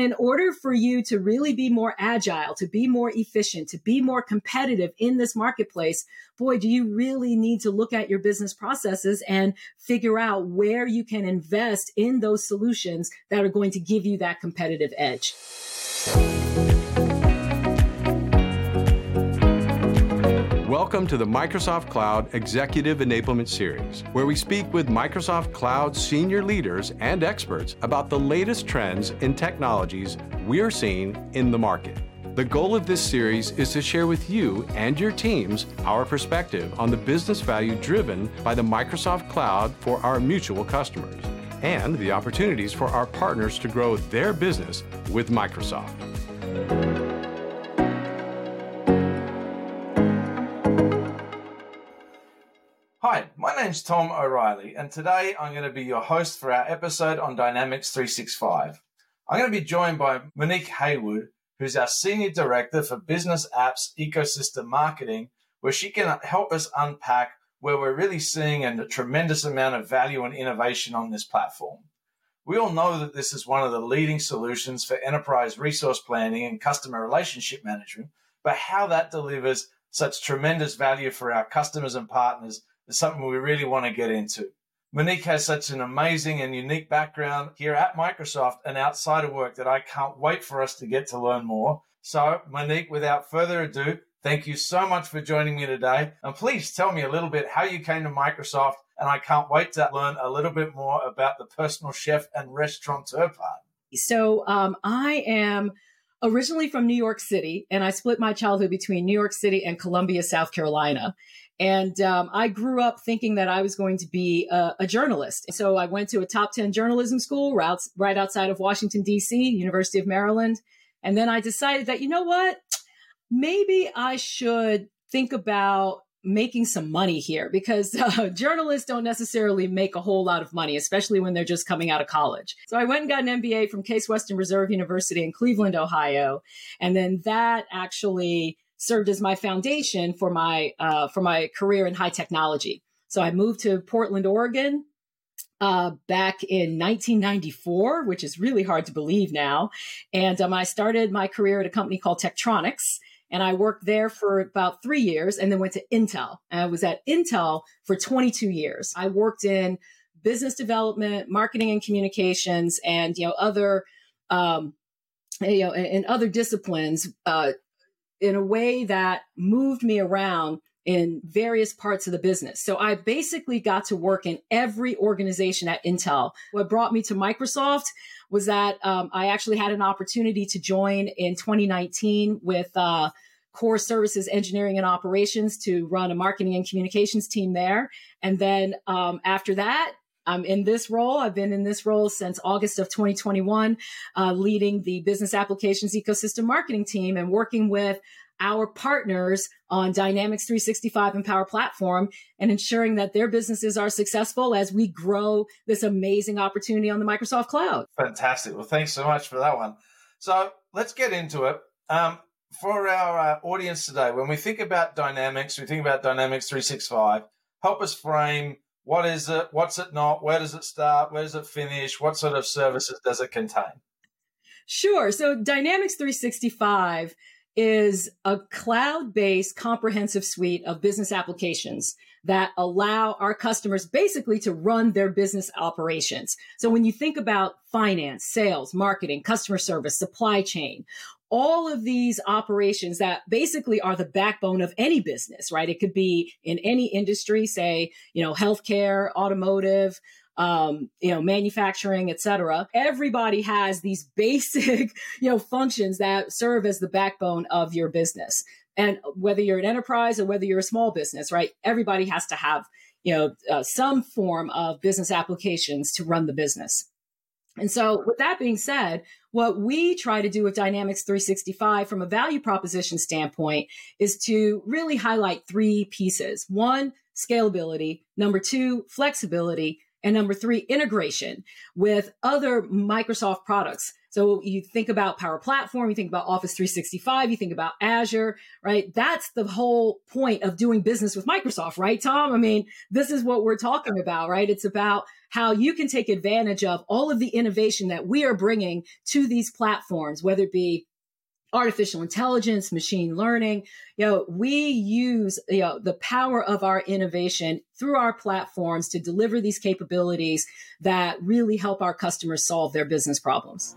And in order for you to really be more agile, to be more efficient, to be more competitive in this marketplace, boy, do you really need to look at your business processes and figure out where you can invest in those solutions that are going to give you that competitive edge. Welcome to the Microsoft Cloud Executive Enablement Series, where we speak with Microsoft Cloud senior leaders and experts about the latest trends and technologies we are seeing in the market. The goal of this series is to share with you and your teams our perspective on the business value driven by the Microsoft Cloud for our mutual customers and the opportunities for our partners to grow their business with Microsoft. Hi, my name's Tom O'Reilly, and today I'm going to be your host for our episode on Dynamics 365. I'm going to be joined by Monique Hayward, who's our Senior Director for Business Apps Ecosystem Marketing, where she can help us unpack where we're really seeing a tremendous amount of value and innovation on this platform. We all know that this is one of the leading solutions for enterprise resource planning and customer relationship management, but how that delivers such tremendous value for our customers and partners something we really want to get into. Monique has such an amazing and unique background here at Microsoft and outside of work that I can't wait for us to get to learn more. So, Monique, without further ado, thank you so much for joining me today. And please tell me a little bit how you came to Microsoft. And I can't wait to learn a little bit more about the personal chef and restaurateur part. So, um, I am originally from New York City, and I split my childhood between New York City and Columbia, South Carolina. And um, I grew up thinking that I was going to be a, a, journalist. So I went to a top 10 journalism school right, right outside of Washington, D.C., University of Maryland. And then I decided that, you know what? Maybe I should think about making some money here because uh, journalists don't necessarily make a whole lot of money, especially when they're just coming out of college. So I went and got an MBA from Case Western Reserve University in Cleveland, Ohio. And then that actually served as my foundation for my uh, for my career in high technology. So I moved to Portland, Oregon, uh, back in 1994, which is really hard to believe now. And um, I started my career at a company called Tektronix. And I worked there for about three years and then went to Intel. I was at Intel for 22 years. I worked in business development, marketing and communications, and you know other um, you know in, other disciplines, uh, in a way that moved me around in various parts of the business. So I basically got to work in every organization at Intel. What brought me to Microsoft was that um, I actually had an opportunity to join in 2019 with uh, Core Services Engineering and Operations to run a marketing and communications team there. And then um, after that, I'm in this role. I've been in this role since August of 2021, uh, leading the business applications ecosystem marketing team and working with our partners on Dynamics 365 and Power Platform and ensuring that their businesses are successful as we grow this amazing opportunity on the Microsoft Cloud. Fantastic. Well, thanks so much for that one. So let's get into it. Um, for our uh, audience today, when we think about Dynamics, we think about Dynamics 365. Help us frame what is it? What's it not? Where does it start? Where does it finish? What sort of services does it contain? Sure. So Dynamics 365 is a cloud based comprehensive suite of business applications that allow our customers basically to run their business operations. So when you think about finance, sales, marketing, customer service, supply chain, all of these operations that basically are the backbone of any business, right? It could be in any industry, say, you know, healthcare, automotive, um, you know, manufacturing, et cetera. Everybody has these basic, you know, functions that serve as the backbone of your business. And whether you're an enterprise or whether you're a small business, right? Everybody has to have, you know, uh, some form of business applications to run the business. And so, with that being said, what we try to do with Dynamics 365 from a value proposition standpoint is to really highlight three pieces. One, scalability. Number two, flexibility. And number three, integration with other Microsoft products So you think about Power Platform, you think about Office 365, you think about Azure, right? That's the whole point of doing business with Microsoft, right, Tom? I mean, this is what we're talking about, right? It's about how you can take advantage of all of the innovation that we are bringing to these platforms, whether it be artificial intelligence, machine learning. You know, we use you know the power of our innovation through our platforms to deliver these capabilities that really help our customers solve their business problems.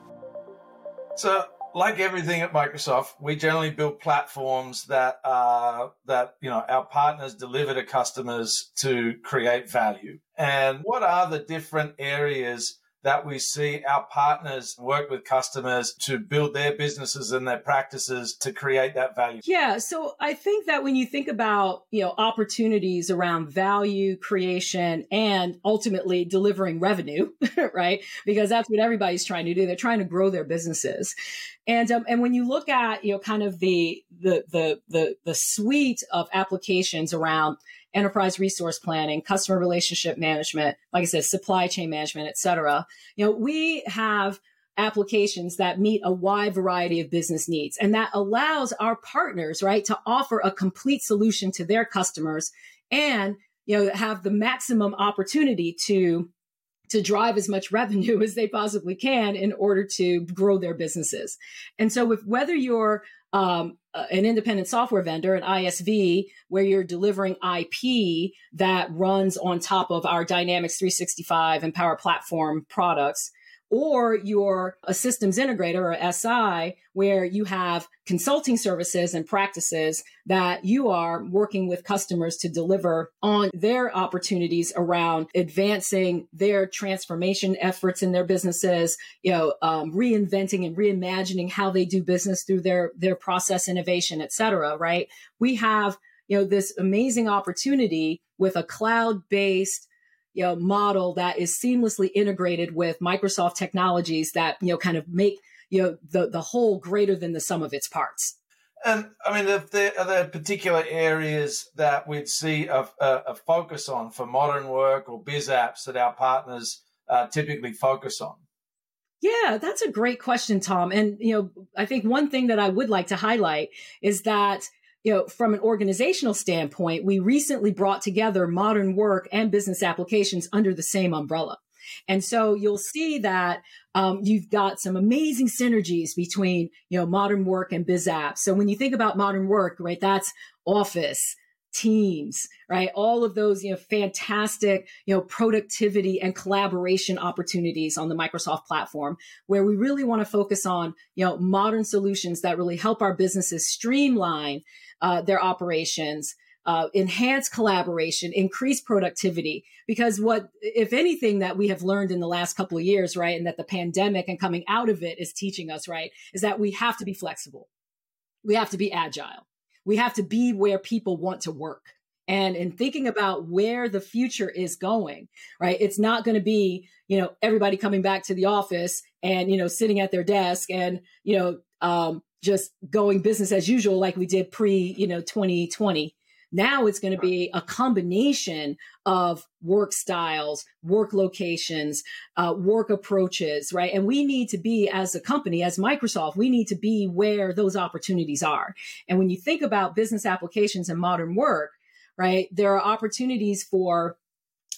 So, like everything at Microsoft, we generally build platforms that uh, that you know our partners deliver to customers to create value. And what are the different areas that we see our partners work with customers to build their businesses and their practices to create that value? Yeah, so I think that when you think about, you know, opportunities around value creation and ultimately delivering revenue, right? Because that's what everybody's trying to do. They're trying to grow their businesses. And um, and when you look at, you know, kind of the the the the the suite of applications around enterprise resource planning, customer relationship management, like I said, supply chain management, et cetera. You know, we have applications that meet a wide variety of business needs. And that allows our partners, right, to offer a complete solution to their customers and, you know, have the maximum opportunity to to drive as much revenue as they possibly can in order to grow their businesses. And so with whether you're um, an independent software vendor, an ISV, where you're delivering IP that runs on top of our Dynamics 365 and Power Platform products, or you're a systems integrator or SI, where you have consulting services and practices that you are working with customers to deliver on their opportunities around advancing their transformation efforts in their businesses, you know, um, reinventing and reimagining how they do business through their their process innovation, et cetera. Right? We have you know this amazing opportunity with a cloud based you know, model that is seamlessly integrated with Microsoft technologies that, you know, kind of make, you know, the, the whole greater than the sum of its parts. And I mean, if there, are there particular areas that we'd see a, a, a, focus on for modern work or biz apps that our partners uh, typically focus on? Yeah, that's a great question, Tom. And, you know, I think one thing that I would like to highlight is that you know, from an organizational standpoint, we recently brought together modern work and business applications under the same umbrella. And so you'll see that um, you've got some amazing synergies between, you know, modern work and biz apps. So when you think about modern work, right, that's Office, Teams, right? All of those, you know, fantastic, you know, productivity and collaboration opportunities on the Microsoft platform where we really want to focus on, you know, modern solutions that really help our businesses streamline uh, their operations, uh, enhance collaboration, increase productivity. Because what, if anything, that we have learned in the last couple of years, right, and that the pandemic and coming out of it is teaching us, right, is that we have to be flexible. We have to be agile. We have to be where people want to work. And in thinking about where the future is going, right, it's not going to be, you know, everybody coming back to the office and, you know, sitting at their desk and, you know, um, just going business as usual like we did pre, you know, 2020. Now it's going to be a combination of work styles, work locations, uh, work approaches, right? And we need to be, as a company, as Microsoft, we need to be where those opportunities are. And when you think about business applications and modern work, right, there are opportunities for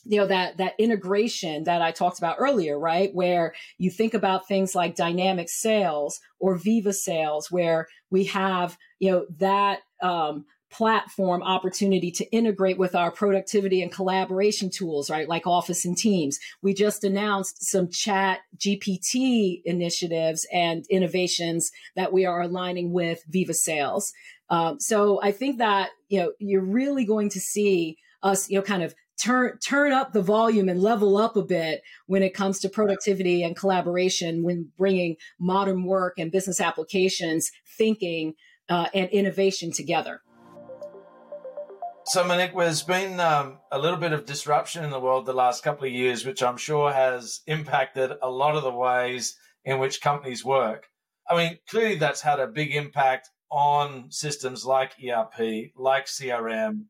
you know that that integration that i talked about earlier right where you think about things like dynamic sales or viva sales where we have you know that um, platform opportunity to integrate with our productivity and collaboration tools, right? Like Office and Teams. We just announced some chat GPT initiatives and innovations that we are aligning with Viva Sales. Um, so I think that, you know, you're really going to see us, you know, kind of turn turn up the volume and level up a bit when it comes to productivity and collaboration when bringing modern work and business applications thinking uh, and innovation together. So monique there's been um, a little bit of disruption in the world the last couple of years which i'm sure has impacted a lot of the ways in which companies work. I mean clearly that's had a big impact on systems like erp like crm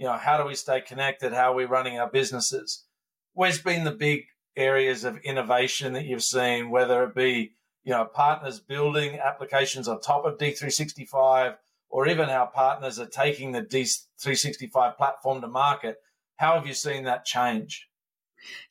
you know, how do we stay connected? How are we running our businesses? Where's been the big areas of innovation that you've seen, whether it be you know, partners building applications on top of D365, or even our partners are taking the D365 platform to market. How have you seen that change?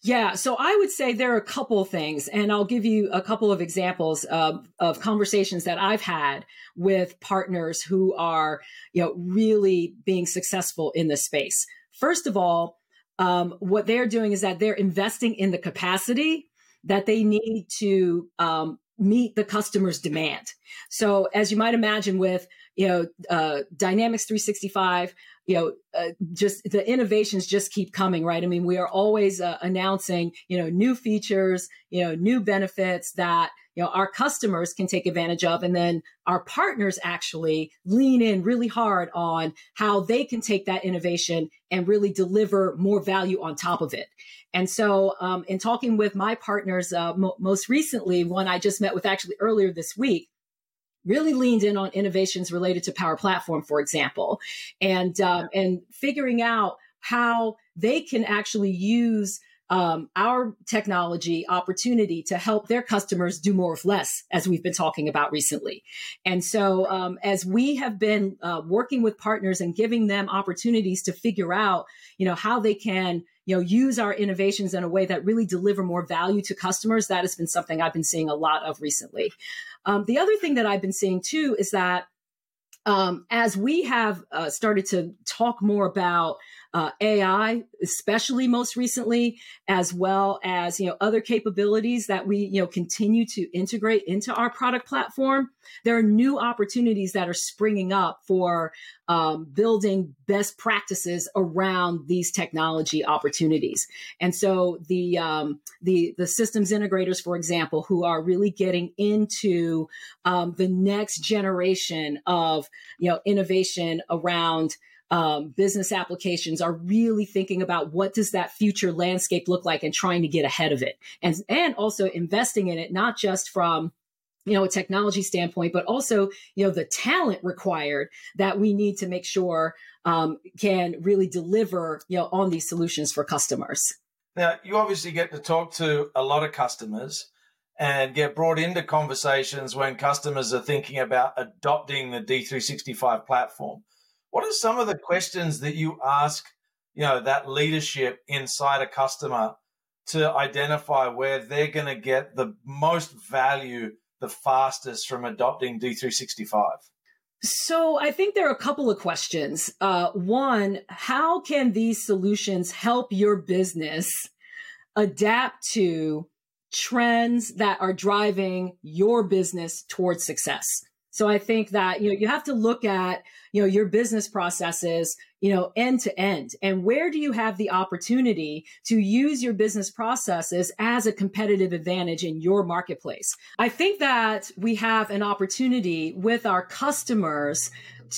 Yeah, so I would say there are a couple things, and I'll give you a couple of examples of, of conversations that I've had with partners who are, you know, really being successful in this space. First of all, um, what they're doing is that they're investing in the capacity that they need to um, meet the customer's demand. So, as you might imagine, with you know uh, Dynamics 365, you know, uh, just the innovations just keep coming, right? I mean, we are always uh, announcing, you know, new features, you know, new benefits that, you know, our customers can take advantage of. And then our partners actually lean in really hard on how they can take that innovation and really deliver more value on top of it. And so, um, in talking with my partners, uh, mo- most recently, one I just met with actually earlier this week, really leaned in on innovations related to Power Platform, for example, and um, and figuring out how they can actually use um, our technology opportunity to help their customers do more with less, as we've been talking about recently. And so, um, as we have been uh, working with partners and giving them opportunities to figure out, you know, how they can, you know, use our innovations in a way that really deliver more value to customers, that has been something I've been seeing a lot of recently. Um, the other thing that I've been seeing too is that um, as we have uh, started to talk more about uh, AI, especially most recently, as well as you know other capabilities that we you know continue to integrate into our product platform. There are new opportunities that are springing up for um, building best practices around these technology opportunities. And so the um, the the systems integrators, for example, who are really getting into um, the next generation of you know innovation around um, business applications are really thinking about what does that future landscape look like and trying to get ahead of it and and also investing in it not just from you know a technology standpoint but also you know the talent required that we need to make sure um, can really deliver you know on these solutions for customers now you obviously get to talk to a lot of customers and get brought into conversations when customers are thinking about adopting the D365 platform. What are some of the questions that you ask, you know, that leadership inside a customer to identify where they're going to get the most value the fastest from adopting D365? So I think there are a couple of questions. Uh, one, how can these solutions help your business adapt to trends that are driving your business towards success? So I think that, you know, you have to look at, you know, your business processes, you know, end to end. And where do you have the opportunity to use your business processes as a competitive advantage in your marketplace? I think that we have an opportunity with our customers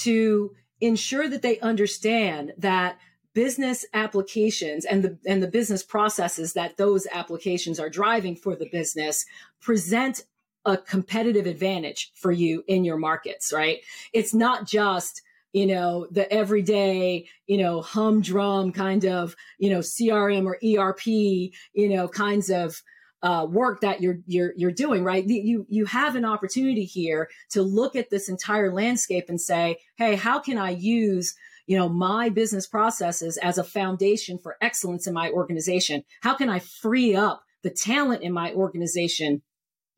to ensure that they understand that business applications and the and the business processes that those applications are driving for the business present a competitive advantage for you in your markets, right? It's not just you know the everyday you know humdrum kind of you know crm or erp you know kinds of uh, work that you're you're you're doing right you you have an opportunity here to look at this entire landscape and say hey how can i use you know my business processes as a foundation for excellence in my organization how can i free up the talent in my organization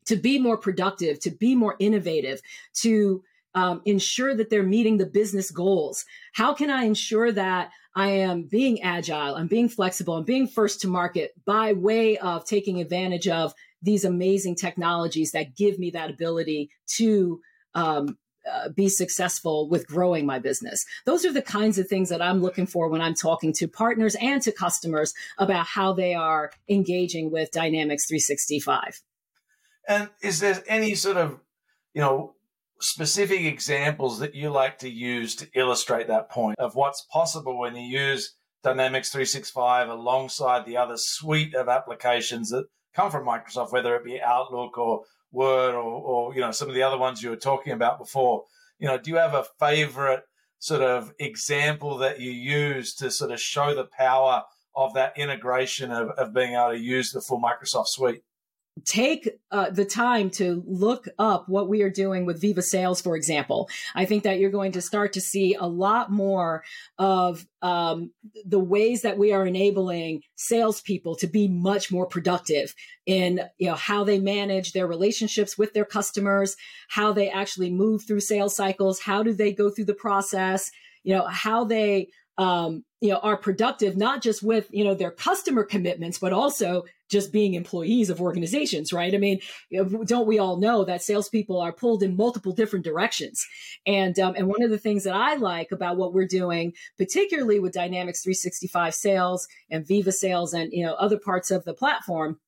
to be more productive, to be more innovative, to um, ensure that they're meeting the business goals? How can I ensure that I am being agile, I'm being flexible, I'm being first to market by way of taking advantage of these amazing technologies that give me that ability to um, uh, be successful with growing my business. Those are the kinds of things that I'm looking for when I'm talking to partners and to customers about how they are engaging with Dynamics 365. And is there any sort of, you know, specific examples that you like to use to illustrate that point of what's possible when you use Dynamics 365 alongside the other suite of applications that come from Microsoft, whether it be Outlook or Word or, or you know some of the other ones you were talking about before. You know, do you have a favorite sort of example that you use to sort of show the power of that integration of, of being able to use the full Microsoft suite? Take uh, the time to look up what we are doing with Viva Sales, for example. I think that you're going to start to see a lot more of um, the ways that we are enabling salespeople to be much more productive in you know how they manage their relationships with their customers, how they actually move through sales cycles, how do they go through the process, you know how they um, you know, are productive, not just with, you know, their customer commitments, but also just being employees of organizations, right? I mean, don't we all know that salespeople are pulled in multiple different directions? And, um, and one of the things that I like about what we're doing, particularly with Dynamics 365 sales and Viva sales and, you know, other parts of the platform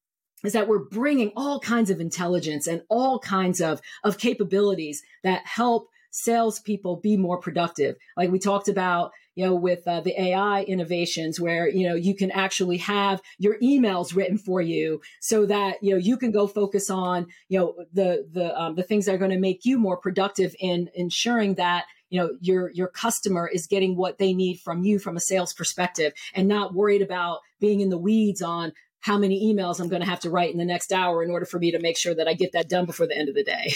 is that we're bringing all kinds of intelligence and all kinds of, of capabilities that help salespeople be more productive. Like we talked about, you know, with uh, the AI innovations where, you know, you can actually have your emails written for you so that, you know, you can go focus on, you know, the, the, um, the things that are going to make you more productive in ensuring that, you know, your, your customer is getting what they need from you from a sales perspective and not worried about being in the weeds on how many emails I'm going to have to write in the next hour in order for me to make sure that I get that done before the end of the day.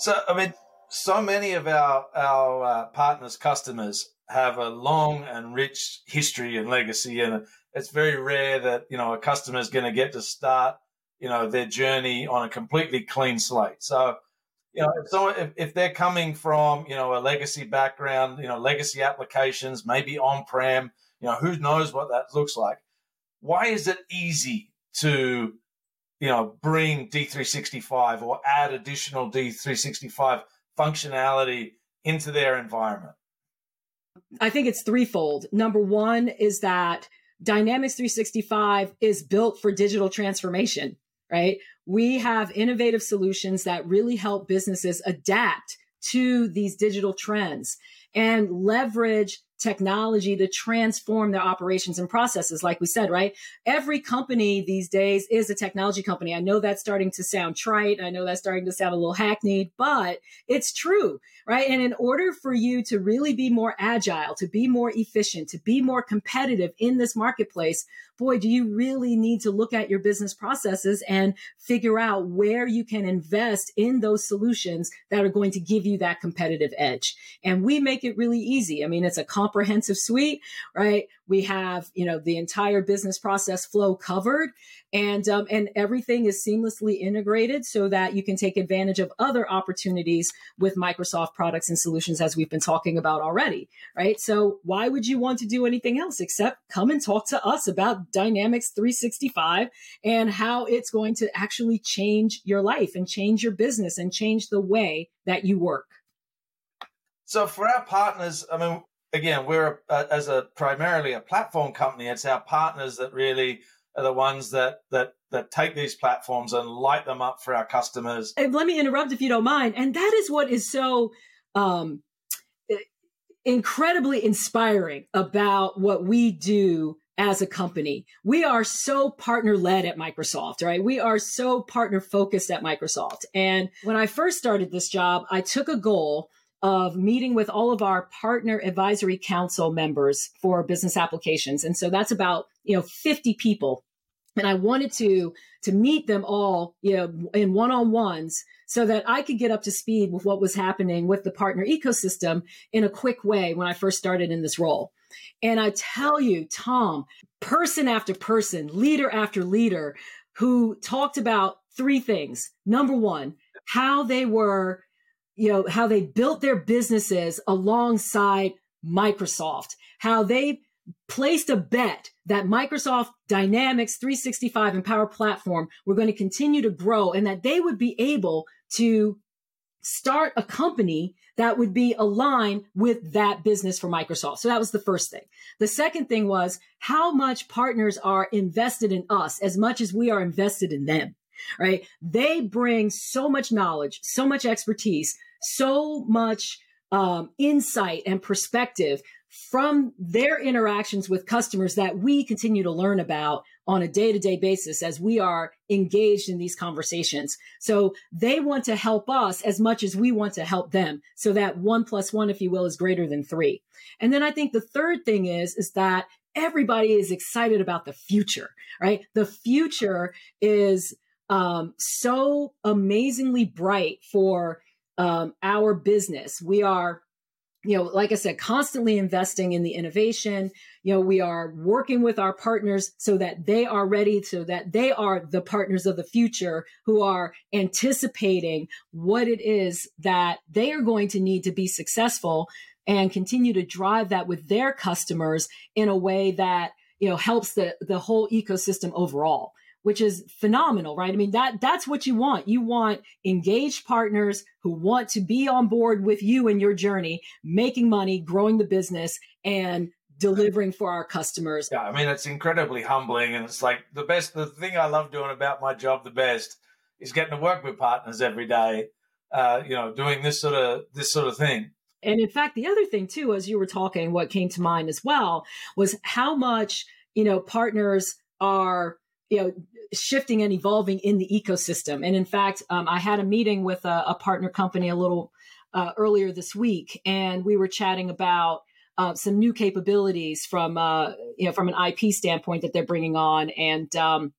So, I mean, so many of our our uh, partners, customers have a long and rich history and legacy, and it's very rare that you know a customer is going to get to start you know their journey on a completely clean slate. So, you know, if, someone, if, if they're coming from you know a legacy background, you know, legacy applications, maybe on prem, you know, who knows what that looks like. Why is it easy to you know bring D365 or add additional D365 functionality into their environment? I think it's threefold. Number one is that Dynamics 365 is built for digital transformation, right? We have innovative solutions that really help businesses adapt to these digital trends and leverage technology to transform their operations and processes. Like we said, right? Every company these days is a technology company. I know that's starting to sound trite. I know that's starting to sound a little hackneyed, but it's true, right? And in order for you to really be more agile, to be more efficient, to be more competitive in this marketplace, boy, do you really need to look at your business processes and figure out where you can invest in those solutions that are going to give you that competitive edge. And we make it really easy. I mean, it's a comprehensive suite, right? We have, you know, the entire business process flow covered and um, and everything is seamlessly integrated so that you can take advantage of other opportunities with Microsoft products and solutions as we've been talking about already, right? So why would you want to do anything else except come and talk to us about Dynamics 365 and how it's going to actually change your life and change your business and change the way that you work? So for our partners, I mean, again, we're a, as a primarily a platform company. It's our partners that really are the ones that that that take these platforms and light them up for our customers. And let me interrupt if you don't mind. And that is what is so um, incredibly inspiring about what we do as a company. We are so partner led at Microsoft, right? We are so partner focused at Microsoft. And when I first started this job, I took a goal of meeting with all of our partner advisory council members for business applications. And so that's about, you know, 50 people. And I wanted to to meet them all, you know, in one-on-ones so that I could get up to speed with what was happening with the partner ecosystem in a quick way when I first started in this role. And I tell you, Tom, person after person, leader after leader who talked about three things. Number 1, how they were you know, how they built their businesses alongside Microsoft, how they placed a bet that Microsoft Dynamics 365 and Power Platform were going to continue to grow and that they would be able to start a company that would be aligned with that business for Microsoft. So that was the first thing. The second thing was how much partners are invested in us as much as we are invested in them, right? They bring so much knowledge, so much expertise so much um, insight and perspective from their interactions with customers that we continue to learn about on a day to day basis as we are engaged in these conversations. So they want to help us as much as we want to help them. So that one plus one, if you will, is greater than three. And then I think the third thing is, is that everybody is excited about the future, right? The future is um, so amazingly bright for um, our business. We are you know, like I said, constantly investing in the innovation. You know, we are working with our partners so that they are ready, so that they are the partners of the future who are anticipating what it is that they are going to need to be successful and continue to drive that with their customers in a way that, you know, helps the, the whole ecosystem overall which is phenomenal, right? I mean, that that's what you want. You want engaged partners who want to be on board with you in your journey, making money, growing the business, and delivering for our customers. Yeah, I mean, it's incredibly humbling, and it's like the best. The thing I love doing about my job the best is getting to work with partners every day. Uh, you know, doing this sort of this sort of thing. And in fact, the other thing too, as you were talking, what came to mind as well was how much you know partners are you know shifting and evolving in the ecosystem. And in fact, um, I had a meeting with a, a partner company a little uh, earlier this week, and we were chatting about uh, some new capabilities from uh, you know from an IP standpoint that they're bringing on, and um,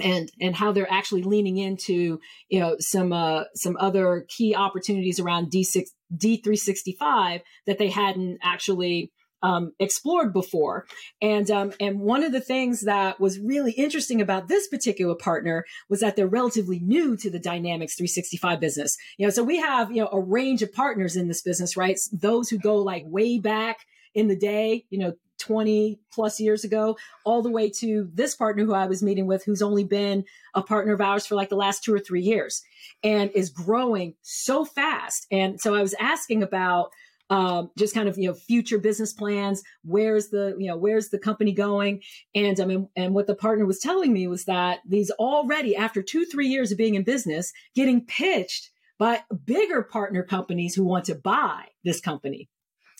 and and how they're actually leaning into you know some uh, some other key opportunities around D6 D365 that they hadn't actually um, explored before. And um, and one of the things that was really interesting about this particular partner was that they're relatively new to the Dynamics 365 business. You know, so we have you know a range of partners in this business, right? Those who go like way back in the day, you know, 20 plus years ago, all the way to this partner who I was meeting with, who's only been a partner of ours for like the last two or three years and is growing so fast. And so I was asking about um, just kind of you know future business plans where's the you know where's the company going? And i mean and what the partner was telling me was that these already after two three years of being in business getting pitched by bigger partner companies who want to buy this company.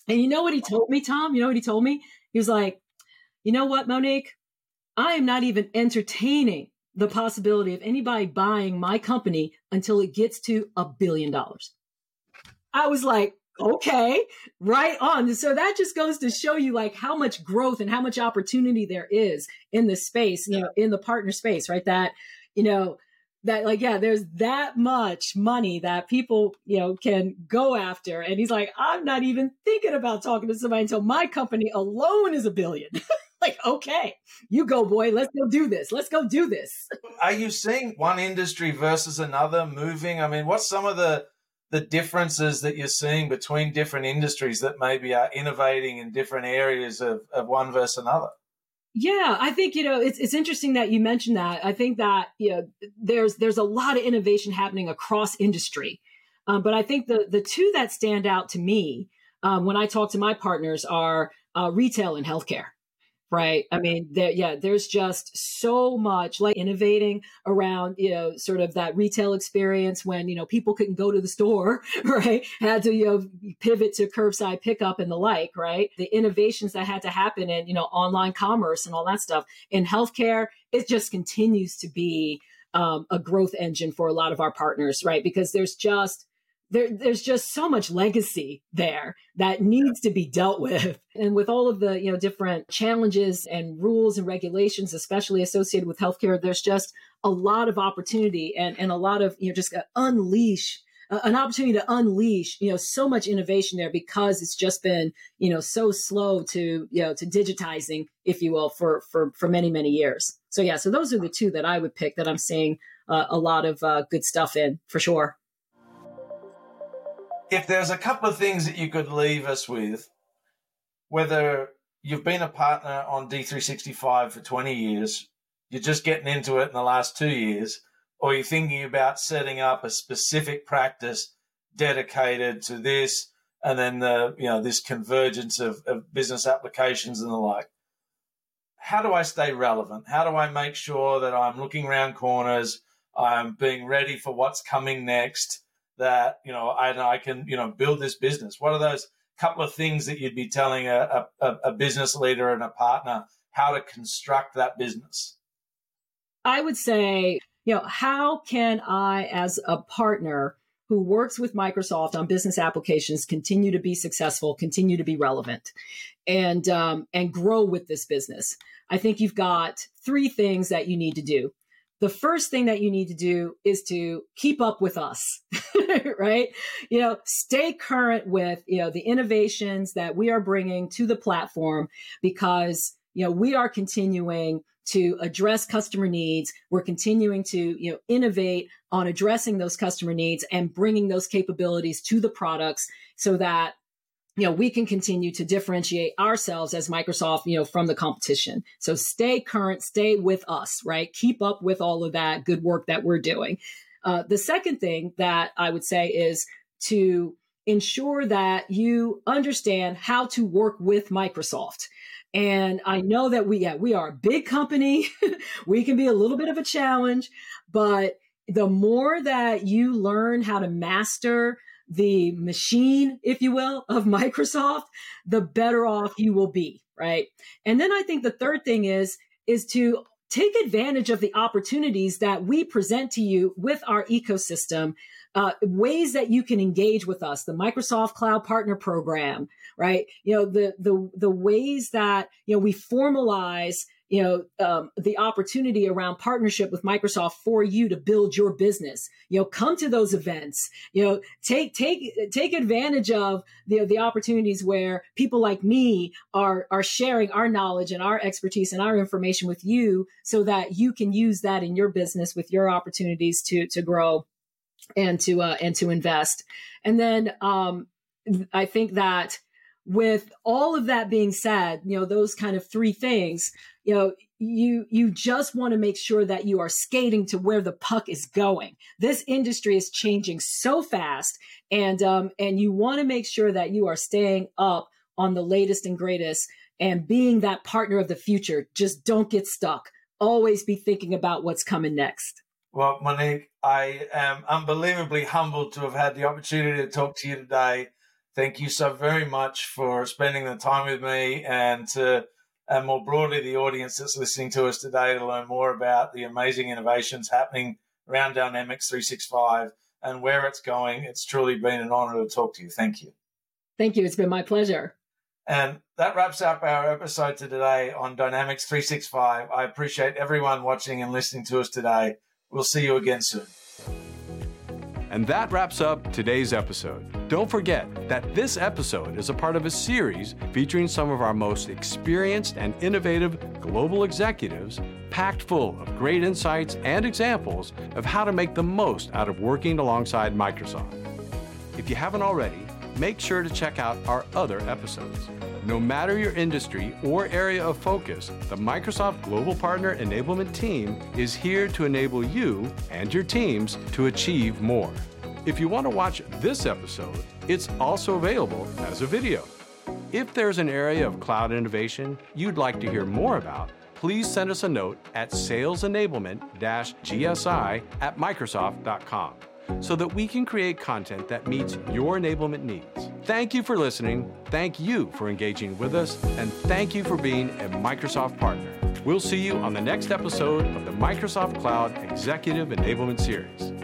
And you know what he told me tom? You know what he told me? He was like you know what monique? I am not even entertaining the possibility of anybody buying my company until it gets to a billion dollars. I was like okay, right on. So that just goes to show you like how much growth and how much opportunity there is in the space, you know, in the partner space, right? That, you know, that like, yeah, there's that much money that people, you know, can go after. And he's like, I'm not even thinking about talking to somebody until my company alone is a billion. like, okay, you go, boy. Let's go do this. Let's go do this. Are you seeing one industry versus another moving? I mean, what's some of the the differences that you're seeing between different industries that maybe are innovating in different areas of, of one versus another? Yeah, I think you know it's it's interesting that you mentioned that. I think that you know there's there's a lot of innovation happening across industry, um, but I think the the two that stand out to me um, when I talk to my partners are uh, retail and healthcare right? I mean there yeah there's just so much like innovating around you know sort of that retail experience when you know people couldn't go to the store right? Had to you know pivot to curbside pickup and the like right? The innovations that had to happen in you know online commerce and all that stuff. In healthcare it just continues to be um, a growth engine for a lot of our partners right? Because there's just there, there's just so much legacy there that needs to be dealt with. And with all of the, you know, different challenges and rules and regulations, especially associated with healthcare, there's just a lot of opportunity and, and a lot of, you know, just unleash an opportunity to unleash, you know, so much innovation there because it's just been, you know, so slow to, you know, to digitizing, if you will, for, for, for many, many years. So yeah, so those are the two that I would pick that I'm seeing uh, a lot of uh, good stuff in for sure if there's a couple of things that you could leave us with, whether you've been a partner on D365 for 20 years, you're just getting into it in the last two years, or you're thinking about setting up a specific practice dedicated to this, and then the you know this convergence of, of business applications and the like. How do I stay relevant? How do I make sure that I'm looking around corners? I'm being ready for what's coming next that you know I, I can you know build this business? What are those couple of things that you'd be telling a, a, a business leader and a partner how to construct that business? I would say, you know, how can I, as a partner, who works with Microsoft on business applications continue to be successful, continue to be relevant, and um, and grow with this business. I think you've got three things that you need to do. The first thing that you need to do is to keep up with us, right? You know, stay current with you know the innovations that we are bringing to the platform because you know we are continuing to address customer needs. We're continuing to, you know, innovate on addressing those customer needs and bringing those capabilities to the products so that you know we can continue to differentiate ourselves as microsoft you know from the competition. So stay current stay with us right? Keep up with all of that good work that we're doing. Uh, the second thing that i would say is to ensure that you understand how to work with microsoft. And I know that we yeah, we are a big company. we can be a little bit of a challenge, but the more that you learn how to master the machine, if you will, of Microsoft, the better off you will be, right? And then I think the third thing is is to take advantage of the opportunities that we present to you with our ecosystem uh, ways that you can engage with us the microsoft cloud partner program right you know the the the ways that you know we formalize you know um, the opportunity around partnership with microsoft for you to build your business you know come to those events you know take take take advantage of the the opportunities where people like me are are sharing our knowledge and our expertise and our information with you so that you can use that in your business with your opportunities to to grow and to uh, and to invest. And then um, I think that with all of that being said, you know those kind of three things, you know you you just want to make sure that you are skating to where the puck is going. This industry is changing so fast, and um, and you want to make sure that you are staying up on the latest and greatest and being that partner of the future. Just don't get stuck. Always be thinking about what's coming next. Well, Monique, I am unbelievably humbled to have had the opportunity to talk to you today. Thank you so very much for spending the time with me and to, and more broadly, the audience that's listening to us today to learn more about the amazing innovations happening around Dynamics 365 and where it's going. It's truly been an honor to talk to you. Thank you. Thank you. It's been my pleasure. And that wraps up our episode today on Dynamics 365. I appreciate everyone watching and listening to us today. We'll see you again soon. And that wraps up today's episode. Don't forget that this episode is a part of a series featuring some of our most experienced and innovative global executives, packed full of great insights and examples of how to make the most out of working alongside Microsoft. If you haven't already, make sure to check out our other episodes. No matter your industry or area of focus, the Microsoft Global Partner Enablement Team is here to enable you and your teams to achieve more. If you want to watch this episode, it's also available as a video. If there's an area of cloud innovation you'd like to hear more about, please send us a note at salesenablement-gsi at microsoft.com so that we can create content that meets your enablement needs. Thank you for listening, thank you for engaging with us, and thank you for being a Microsoft partner. We'll see you on the next episode of the Microsoft Cloud Executive Enablement Series.